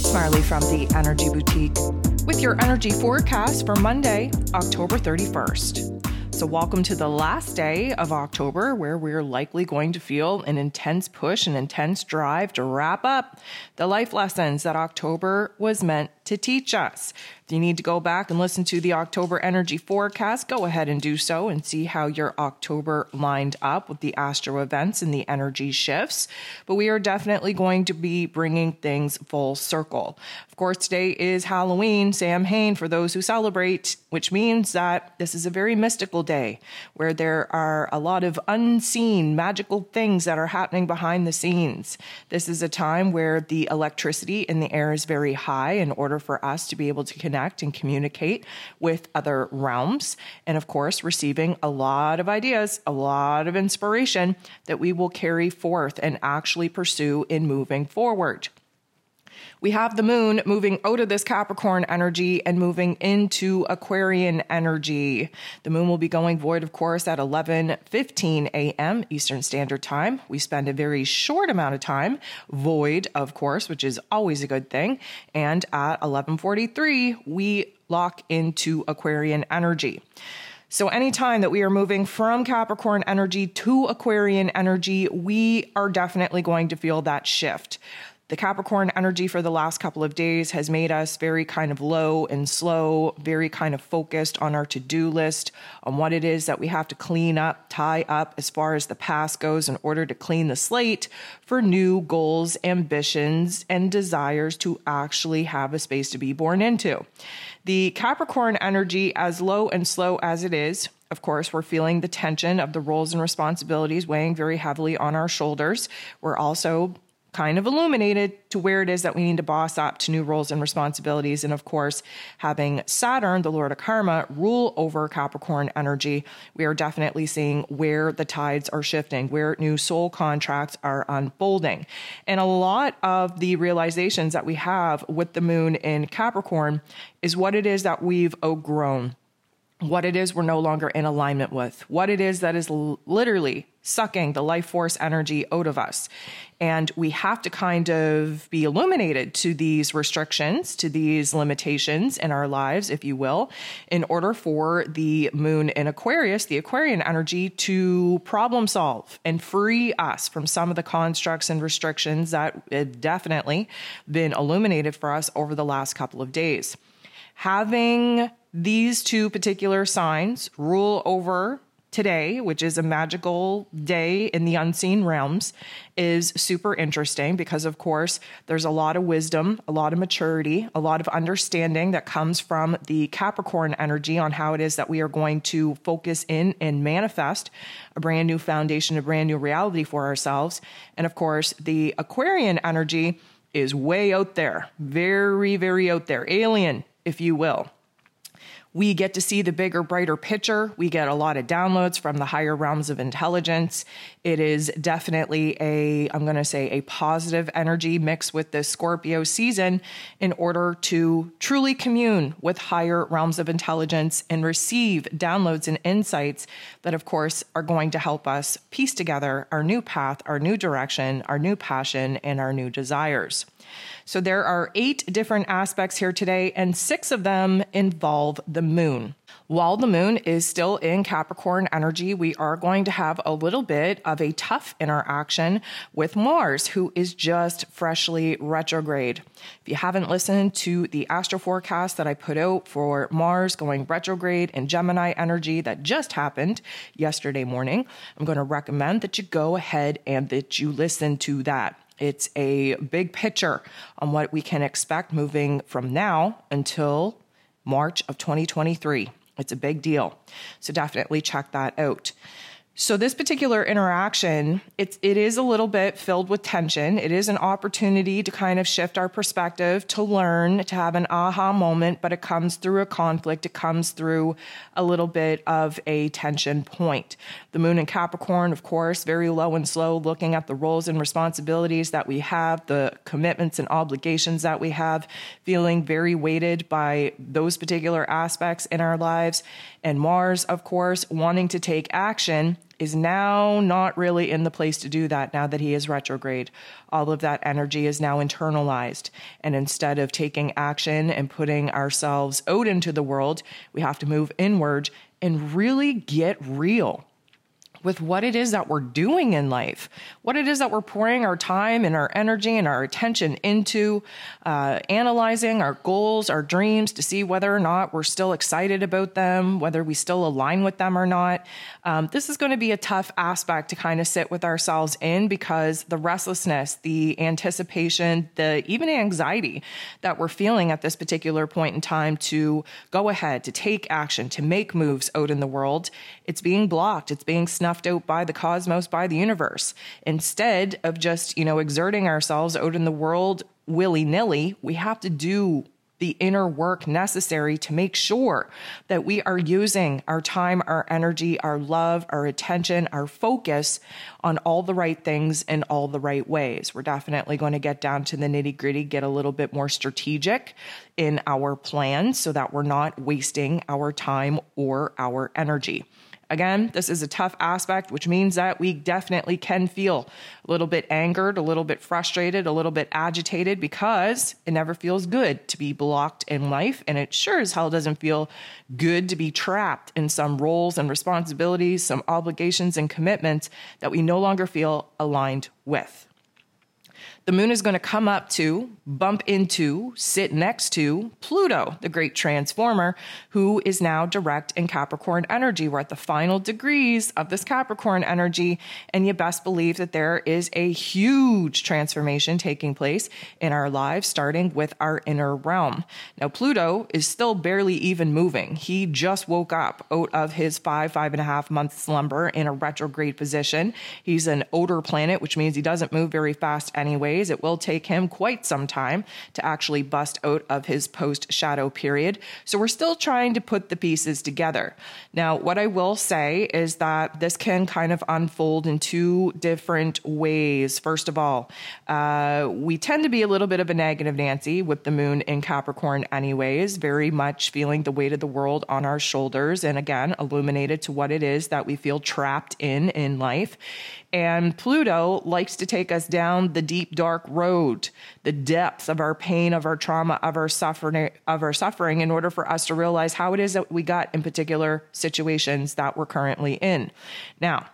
It's Marley from the Energy Boutique with your energy forecast for Monday, October 31st. So, welcome to the last day of October, where we're likely going to feel an intense push, an intense drive to wrap up the life lessons that October was meant to teach us. If you need to go back and listen to the October energy forecast, go ahead and do so and see how your October lined up with the astro events and the energy shifts. But we are definitely going to be bringing things full circle. Of course, today is Halloween, Samhain for those who celebrate, which means that this is a very mystical day where there are a lot of unseen magical things that are happening behind the scenes. This is a time where the electricity in the air is very high in order for us to be able to connect and communicate with other realms. And of course, receiving a lot of ideas, a lot of inspiration that we will carry forth and actually pursue in moving forward we have the moon moving out of this Capricorn energy and moving into Aquarian energy. The moon will be going void, of course, at 11:15 a.m. Eastern Standard Time. We spend a very short amount of time void, of course, which is always a good thing. And at 11:43, we lock into Aquarian energy. So, anytime that we are moving from Capricorn energy to Aquarian energy, we are definitely going to feel that shift. The Capricorn energy for the last couple of days has made us very kind of low and slow, very kind of focused on our to do list, on what it is that we have to clean up, tie up as far as the past goes in order to clean the slate for new goals, ambitions, and desires to actually have a space to be born into. The Capricorn energy, as low and slow as it is, of course, we're feeling the tension of the roles and responsibilities weighing very heavily on our shoulders. We're also kind of illuminated to where it is that we need to boss up to new roles and responsibilities. And of course, having Saturn, the Lord of Karma, rule over Capricorn energy, we are definitely seeing where the tides are shifting, where new soul contracts are unfolding. And a lot of the realizations that we have with the moon in Capricorn is what it is that we've outgrown what it is we're no longer in alignment with, what it is that is l- literally sucking the life force energy out of us. And we have to kind of be illuminated to these restrictions, to these limitations in our lives, if you will, in order for the moon in Aquarius, the Aquarian energy, to problem solve and free us from some of the constructs and restrictions that have definitely been illuminated for us over the last couple of days. Having these two particular signs rule over today, which is a magical day in the unseen realms, is super interesting because, of course, there's a lot of wisdom, a lot of maturity, a lot of understanding that comes from the Capricorn energy on how it is that we are going to focus in and manifest a brand new foundation, a brand new reality for ourselves. And of course, the Aquarian energy is way out there, very, very out there, alien, if you will. We get to see the bigger, brighter picture. We get a lot of downloads from the higher realms of intelligence. It is definitely a, I'm going to say, a positive energy mixed with the Scorpio season in order to truly commune with higher realms of intelligence and receive downloads and insights that, of course, are going to help us piece together our new path, our new direction, our new passion, and our new desires. So there are eight different aspects here today, and six of them involve the moon. While the moon is still in Capricorn energy, we are going to have a little bit of a tough interaction with Mars, who is just freshly retrograde. If you haven't listened to the astro forecast that I put out for Mars going retrograde in Gemini energy that just happened yesterday morning, I'm going to recommend that you go ahead and that you listen to that. It's a big picture on what we can expect moving from now until March of 2023. It's a big deal. So definitely check that out. So this particular interaction, it's it is a little bit filled with tension. It is an opportunity to kind of shift our perspective, to learn, to have an aha moment, but it comes through a conflict. It comes through a little bit of a tension point. The moon in Capricorn, of course, very low and slow, looking at the roles and responsibilities that we have, the commitments and obligations that we have, feeling very weighted by those particular aspects in our lives. And Mars, of course, wanting to take action is now not really in the place to do that now that he is retrograde. All of that energy is now internalized. And instead of taking action and putting ourselves out into the world, we have to move inward and really get real with what it is that we're doing in life, what it is that we're pouring our time and our energy and our attention into, uh, analyzing our goals, our dreams to see whether or not we're still excited about them, whether we still align with them or not. Um, this is going to be a tough aspect to kind of sit with ourselves in because the restlessness, the anticipation, the even anxiety that we're feeling at this particular point in time to go ahead, to take action, to make moves out in the world, it's being blocked, it's being snuffed out by the cosmos, by the universe. Instead of just, you know, exerting ourselves out in the world willy nilly, we have to do the inner work necessary to make sure that we are using our time, our energy, our love, our attention, our focus on all the right things in all the right ways. We're definitely going to get down to the nitty gritty, get a little bit more strategic in our plans so that we're not wasting our time or our energy. Again, this is a tough aspect, which means that we definitely can feel a little bit angered, a little bit frustrated, a little bit agitated because it never feels good to be blocked in life. And it sure as hell doesn't feel good to be trapped in some roles and responsibilities, some obligations and commitments that we no longer feel aligned with the moon is going to come up to, bump into, sit next to Pluto, the great transformer, who is now direct in Capricorn energy. We're at the final degrees of this Capricorn energy, and you best believe that there is a huge transformation taking place in our lives, starting with our inner realm. Now, Pluto is still barely even moving. He just woke up out of his five, five and a half month slumber in a retrograde position. He's an outer planet, which means he doesn't move very fast anyway It will take him quite some time to actually bust out of his post shadow period. So we're still trying to put the pieces together. Now, what I will say is that this can kind of unfold in two different ways. First of all, uh, we tend to be a little bit of a negative Nancy with the moon in Capricorn, anyways, very much feeling the weight of the world on our shoulders. And again, illuminated to what it is that we feel trapped in in life. And Pluto likes to take us down the deep, dark road, the depths of our pain, of our trauma, of our suffering, of our suffering, in order for us to realize how it is that we got in particular situations that we're currently in. Now,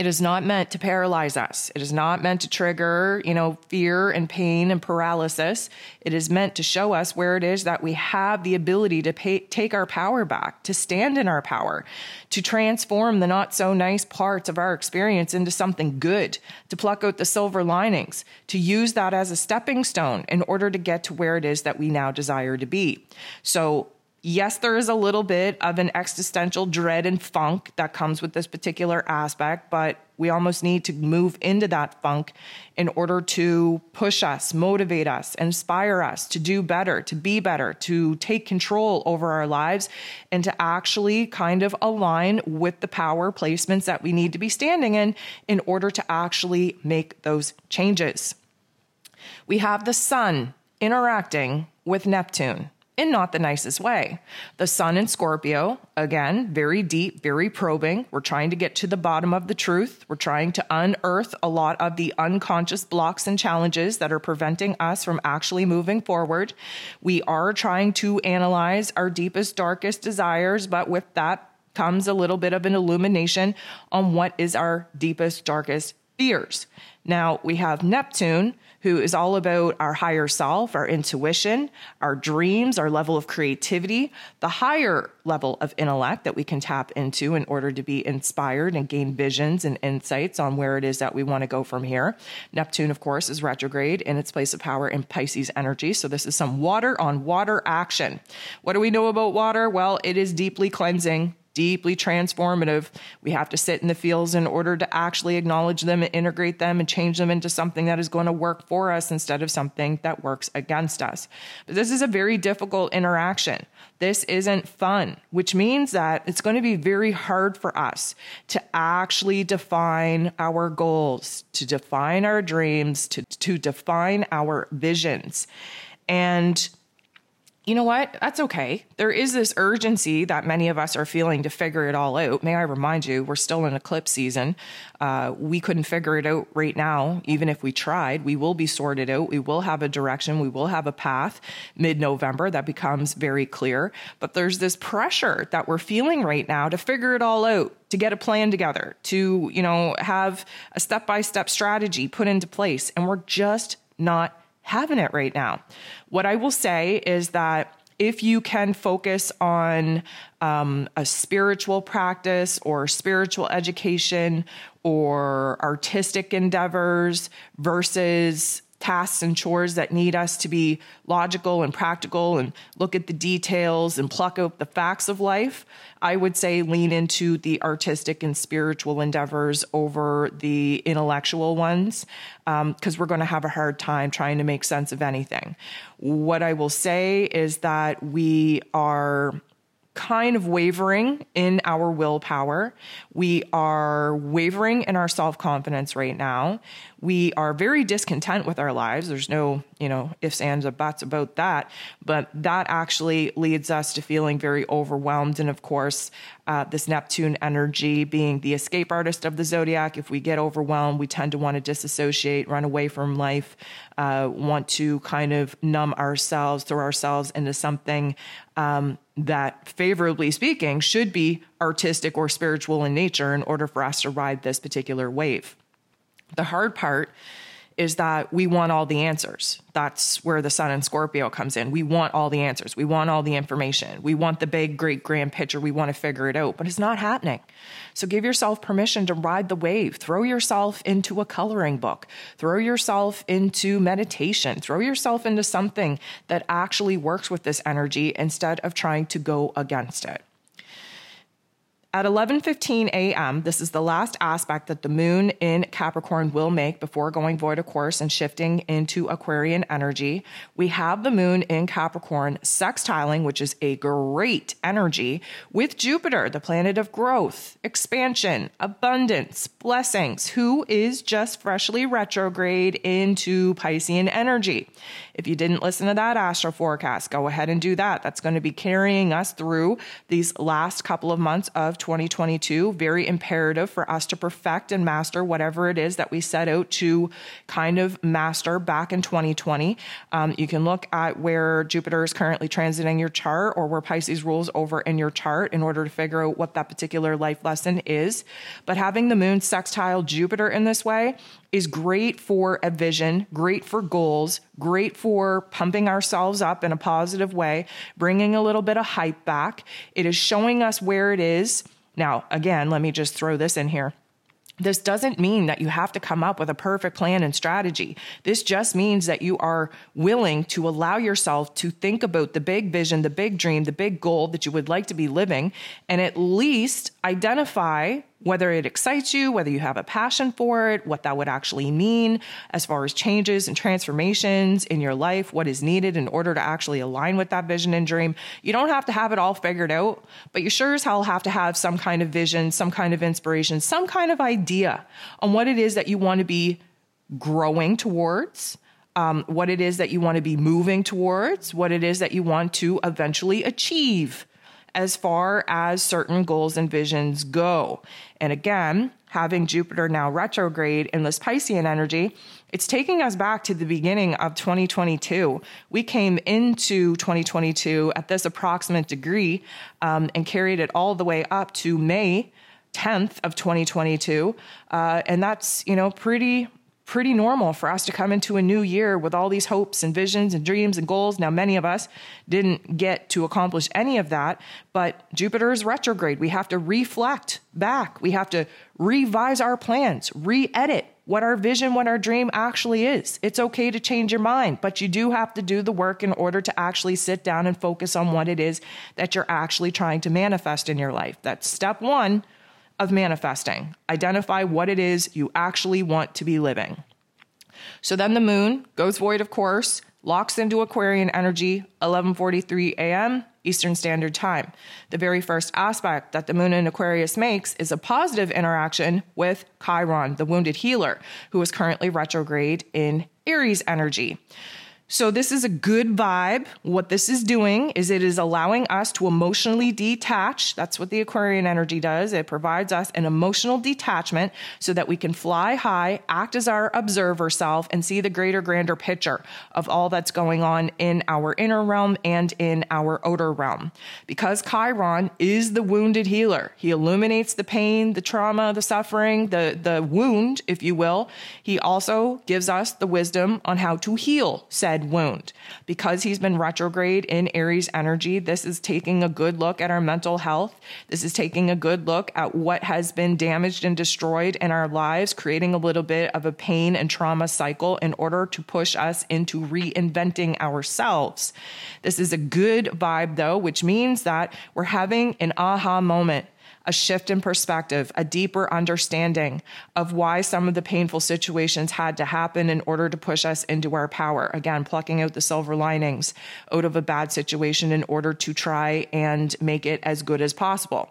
it is not meant to paralyze us. It is not meant to trigger, you know, fear and pain and paralysis. It is meant to show us where it is that we have the ability to pay, take our power back, to stand in our power, to transform the not so nice parts of our experience into something good, to pluck out the silver linings, to use that as a stepping stone in order to get to where it is that we now desire to be. So yes, there is a little bit of an existential dread and funk that comes with this particular aspect, but we almost need to move into that funk in order to push us, motivate us, inspire us to do better, to be better, to take control over our lives, and to actually kind of align with the power placements that we need to be standing in in order to actually make those changes. We have the sun interacting with Neptune in not the nicest way. The sun in Scorpio, again, very deep, very probing. We're trying to get to the bottom of the truth. We're trying to unearth a lot of the unconscious blocks and challenges that are preventing us from actually moving forward. We are trying to analyze our deepest, darkest desires, but with that comes a little bit of an illumination on what is our deepest, darkest fears. Now, we have Neptune who is all about our higher self, our intuition, our dreams, our level of creativity, the higher level of intellect that we can tap into in order to be inspired and gain visions and insights on where it is that we want to go from here. Neptune, of course, is retrograde in its place of power in Pisces energy. So this is some water on water action. What do we know about water? Well, it is deeply cleansing deeply transformative. We have to sit in the fields in order to actually acknowledge them and integrate them and change them into something that is going to work for us instead of something that works against us. But this is a very difficult interaction. This isn't fun, which means that it's going to be very hard for us to actually define our goals, to define our dreams, to, to define our visions. And you know what? That's okay. There is this urgency that many of us are feeling to figure it all out. May I remind you, we're still in eclipse season. Uh, we couldn't figure it out right now, even if we tried. We will be sorted out. We will have a direction. We will have a path mid November that becomes very clear. But there's this pressure that we're feeling right now to figure it all out, to get a plan together, to, you know, have a step by step strategy put into place. And we're just not having it right now. What I will say is that if you can focus on um, a spiritual practice or spiritual education or artistic endeavors versus tasks and chores that need us to be logical and practical and look at the details and pluck out the facts of life, I would say lean into the artistic and spiritual endeavors over the intellectual ones because um, we're going to have a hard time trying to make sense of anything. What I will say is that we are kind of wavering in our willpower. We are wavering in our self confidence right now. We are very discontent with our lives. There's no, you know, ifs, ands, or buts about that. But that actually leads us to feeling very overwhelmed. And of course, uh, this Neptune energy being the escape artist of the zodiac, if we get overwhelmed, we tend to want to disassociate, run away from life, uh, want to kind of numb ourselves, throw ourselves into something um, that, favorably speaking, should be artistic or spiritual in nature in order for us to ride this particular wave. The hard part is that we want all the answers. That's where the sun and Scorpio comes in. We want all the answers. We want all the information. We want the big, great, grand picture. We want to figure it out, but it's not happening. So give yourself permission to ride the wave. Throw yourself into a coloring book. Throw yourself into meditation. Throw yourself into something that actually works with this energy instead of trying to go against it. At 11:15 a.m., this is the last aspect that the moon in Capricorn will make before going void of course and shifting into Aquarian energy. We have the moon in Capricorn sextiling, which is a great energy with Jupiter, the planet of growth, expansion, abundance, blessings, who is just freshly retrograde into Piscean energy. If you didn't listen to that astro forecast, go ahead and do that. That's going to be carrying us through these last couple of months of 2022. Very imperative for us to perfect and master whatever it is that we set out to kind of master back in 2020. Um, you can look at where Jupiter is currently transiting your chart or where Pisces rules over in your chart in order to figure out what that particular life lesson is. But having the moon sextile Jupiter in this way is great for a vision, great for goals, great for pumping ourselves up in a positive way, bringing a little bit of hype back. It is showing us where it is. Now, again, let me just throw this in here. This doesn't mean that you have to come up with a perfect plan and strategy. This just means that you are willing to allow yourself to think about the big vision, the big dream, the big goal that you would like to be living, and at least identify whether it excites you, whether you have a passion for it, what that would actually mean as far as changes and transformations in your life, what is needed in order to actually align with that vision and dream. You don't have to have it all figured out, but you sure as hell have to have some kind of vision, some kind of inspiration, some kind of idea on what it is that you want to be growing towards. Um, what it is that you want to be moving towards, what it is that you want to eventually achieve as far as certain goals and visions go. And again, having Jupiter now retrograde in this Piscean energy, it's taking us back to the beginning of 2022. We came into 2022 at this approximate degree um, and carried it all the way up to May 10th of 2022. Uh, and that's, you know, pretty pretty normal for us to come into a new year with all these hopes and visions and dreams and goals. Now, many of us didn't get to accomplish any of that, but Jupiter is retrograde. We have to reflect back. We have to revise our plans, re edit what our vision, what our dream actually is. It's okay to change your mind, but you do have to do the work in order to actually sit down and focus on what it is that you're actually trying to manifest in your life. That's step one of manifesting. Identify what it is you actually want to be living. So then the moon goes void, of course, locks into Aquarian energy 11:43 a.m. Eastern Standard Time. The very first aspect that the moon in Aquarius makes is a positive interaction with Chiron, the wounded healer, who is currently retrograde in Aries energy. So, this is a good vibe. What this is doing is it is allowing us to emotionally detach. That's what the Aquarian energy does. It provides us an emotional detachment so that we can fly high, act as our observer self, and see the greater, grander picture of all that's going on in our inner realm and in our outer realm. Because Chiron is the wounded healer, he illuminates the pain, the trauma, the suffering, the, the wound, if you will. He also gives us the wisdom on how to heal said wound. Because he's been retrograde in Aries energy, this is taking a good look at our mental health. This is taking a good look at what has been damaged and destroyed in our lives, creating a little bit of a pain and trauma cycle in order to push us into reinventing ourselves. This is a good vibe, though, which means that we're having an aha moment a shift in perspective, a deeper understanding of why some of the painful situations had to happen in order to push us into our power. Again, plucking out the silver linings out of a bad situation in order to try and make it as good as possible.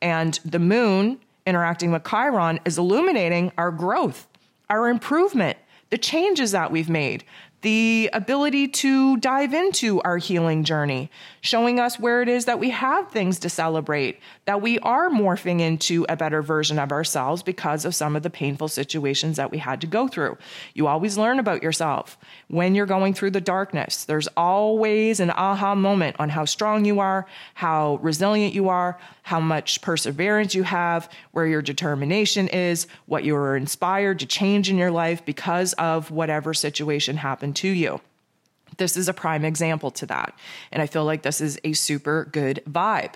And the moon interacting with Chiron is illuminating our growth, our improvement, the changes that we've made, the ability to dive into our healing journey, showing us where it is that we have things to celebrate, that we are morphing into a better version of ourselves because of some of the painful situations that we had to go through. You always learn about yourself when you're going through the darkness. There's always an aha moment on how strong you are, how resilient you are, how much perseverance you have, where your determination is, what you are inspired to change in your life because of whatever situation happened to you. This is a prime example to that. And I feel like this is a super good vibe.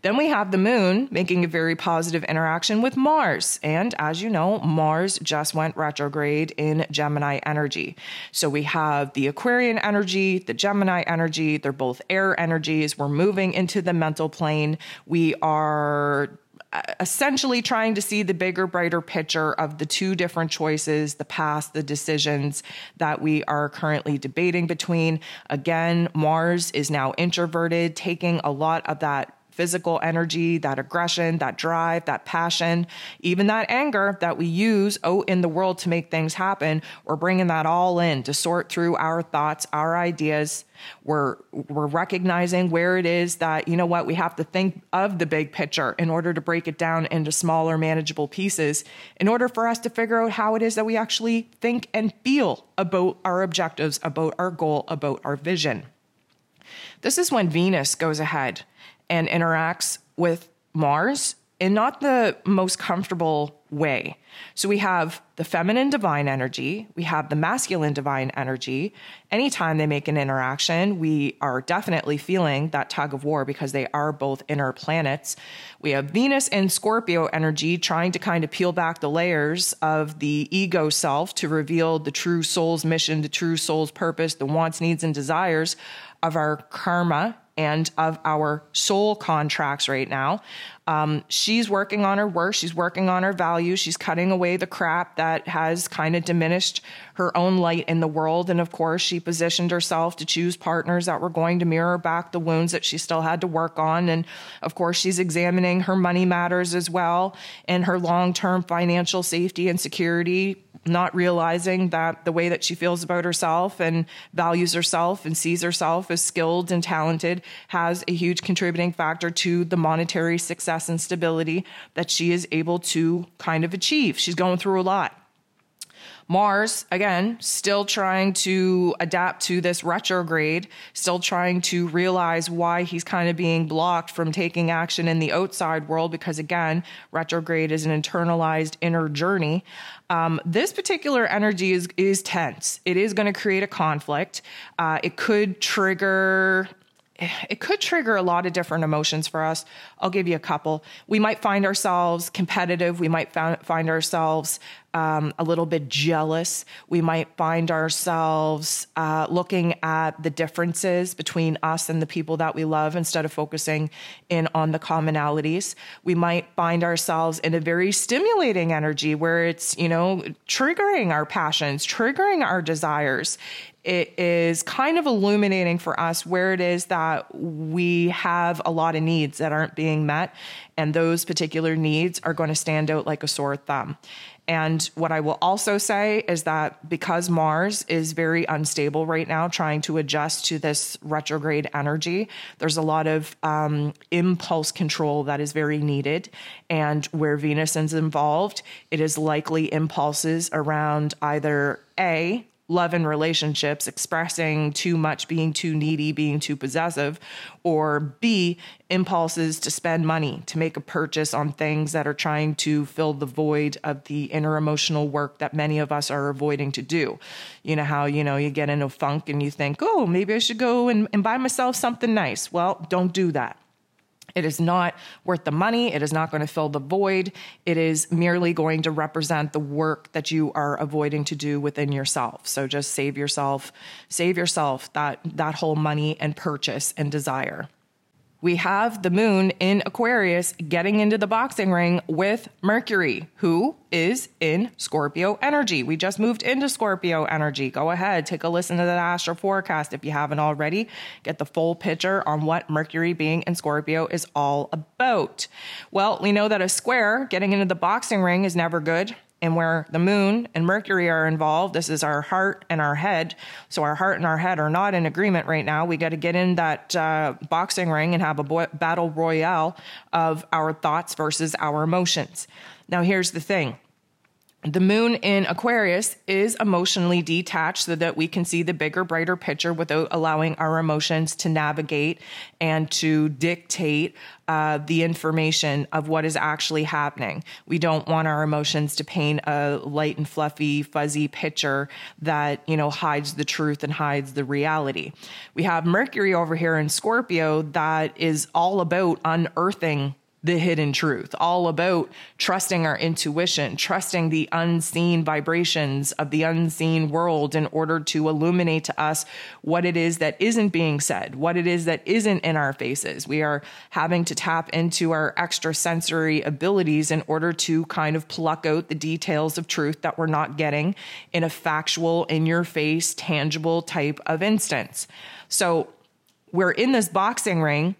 Then we have the moon making a very positive interaction with Mars. And as you know, Mars just went retrograde in Gemini energy. So we have the Aquarian energy, the Gemini energy. They're both air energies. We're moving into the mental plane. We are essentially trying to see the bigger, brighter picture of the two different choices, the past, the decisions that we are currently debating between. Again, Mars is now introverted, taking a lot of that physical energy, that aggression, that drive, that passion, even that anger that we use out in the world to make things happen. We're bringing that all in to sort through our thoughts, our ideas. We're, we're recognizing where it is that, you know what, we have to think of the big picture in order to break it down into smaller, manageable pieces in order for us to figure out how it is that we actually think and feel about our objectives, about our goal, about our vision. This is when Venus goes ahead and interacts with Mars in not the most comfortable way. So we have the feminine divine energy, we have the masculine divine energy. Anytime they make an interaction, we are definitely feeling that tug of war because they are both inner planets. We have Venus and Scorpio energy trying to kind of peel back the layers of the ego self to reveal the true soul's mission, the true soul's purpose, the wants, needs, and desires of our karma and of our soul contracts right now. Um, she's working on her work. She's working on her values. She's cutting away the crap that has kind of diminished her own light in the world. And of course, she positioned herself to choose partners that were going to mirror back the wounds that she still had to work on. And of course, she's examining her money matters as well and her long term financial safety and security not realizing that the way that she feels about herself and values herself and sees herself as skilled and talented has a huge contributing factor to the monetary success and stability that she is able to kind of achieve. She's going through a lot. Mars, again, still trying to adapt to this retrograde, still trying to realize why he's kind of being blocked from taking action in the outside world because, again, retrograde is an internalized inner journey. Um, this particular energy is, is tense. It is going to create a conflict. Uh, it could trigger it could trigger a lot of different emotions for us. I'll give you a couple. We might find ourselves competitive. We might find ourselves um, a little bit jealous. We might find ourselves uh, looking at the differences between us and the people that we love instead of focusing in on the commonalities. We might find ourselves in a very stimulating energy where it's, you know, triggering our passions, triggering our desires it is kind of illuminating for us where it is that we have a lot of needs that aren't being met And those particular needs are going to stand out like a sore thumb. And what I will also say is that because Mars is very unstable right now, trying to adjust to this retrograde energy, there's a lot of um, impulse control that is very needed. And where Venus is involved, it is likely impulses around either A, love and relationships, expressing too much, being too needy, being too possessive, or B, impulses to spend money, to make a purchase on things that are trying to fill the void of the inner emotional work that many of us are avoiding to do. You know how, you know, you get in a funk and you think, oh, maybe I should go and, and buy myself something nice. Well, don't do that it is not worth the money. It is not going to fill the void. It is merely going to represent the work that you are avoiding to do within yourself. So just save yourself, save yourself that, that whole money and purchase and desire we have the moon in Aquarius getting into the boxing ring with Mercury, who is in Scorpio energy. We just moved into Scorpio energy. Go ahead, take a listen to the astro forecast if you haven't already. Get the full picture on what Mercury being in Scorpio is all about. Well, we know that a square getting into the boxing ring is never good and where the moon and Mercury are involved, this is our heart and our head. So our heart and our head are not in agreement right now. We got to get in that uh, boxing ring and have a battle royale of our thoughts versus our emotions. Now, here's the thing the moon in Aquarius is emotionally detached so that we can see the bigger, brighter picture without allowing our emotions to navigate and to dictate uh, the information of what is actually happening. We don't want our emotions to paint a light and fluffy, fuzzy picture that, you know, hides the truth and hides the reality. We have Mercury over here in Scorpio that is all about unearthing the hidden truth, all about trusting our intuition, trusting the unseen vibrations of the unseen world in order to illuminate to us what it is that isn't being said, what it is that isn't in our faces. We are having to tap into our extrasensory abilities in order to kind of pluck out the details of truth that we're not getting in a factual, in your face, tangible type of instance. So we're in this boxing ring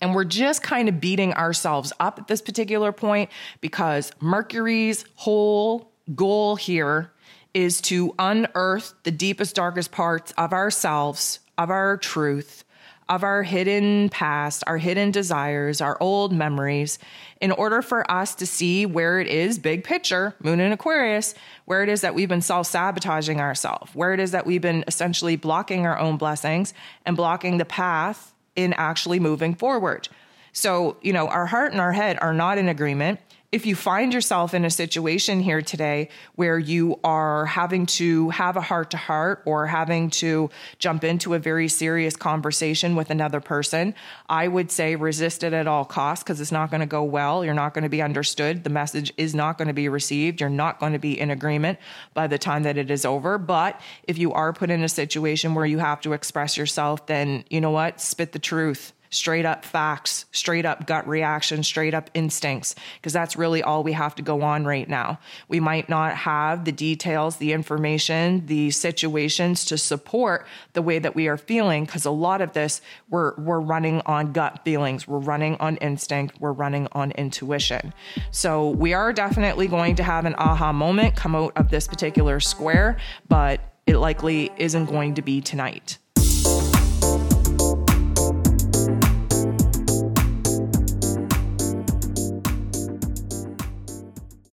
and we're just kind of beating ourselves up at this particular point because Mercury's whole goal here is to unearth the deepest, darkest parts of ourselves, of our truth, of our hidden past, our hidden desires, our old memories, in order for us to see where it is, big picture, moon in Aquarius, where it is that we've been self sabotaging ourselves, where it is that we've been essentially blocking our own blessings and blocking the path in actually moving forward. So, you know, our heart and our head are not in agreement if you find yourself in a situation here today where you are having to have a heart to heart or having to jump into a very serious conversation with another person, I would say resist it at all costs because it's not going to go well. You're not going to be understood. The message is not going to be received. You're not going to be in agreement by the time that it is over. But if you are put in a situation where you have to express yourself, then you know what? Spit the truth straight up facts, straight up gut reaction, straight up instincts, because that's really all we have to go on right now. We might not have the details, the information, the situations to support the way that we are feeling, because a lot of this we're we're running on gut feelings, we're running on instinct, we're running on intuition. So we are definitely going to have an aha moment come out of this particular square, but it likely isn't going to be tonight.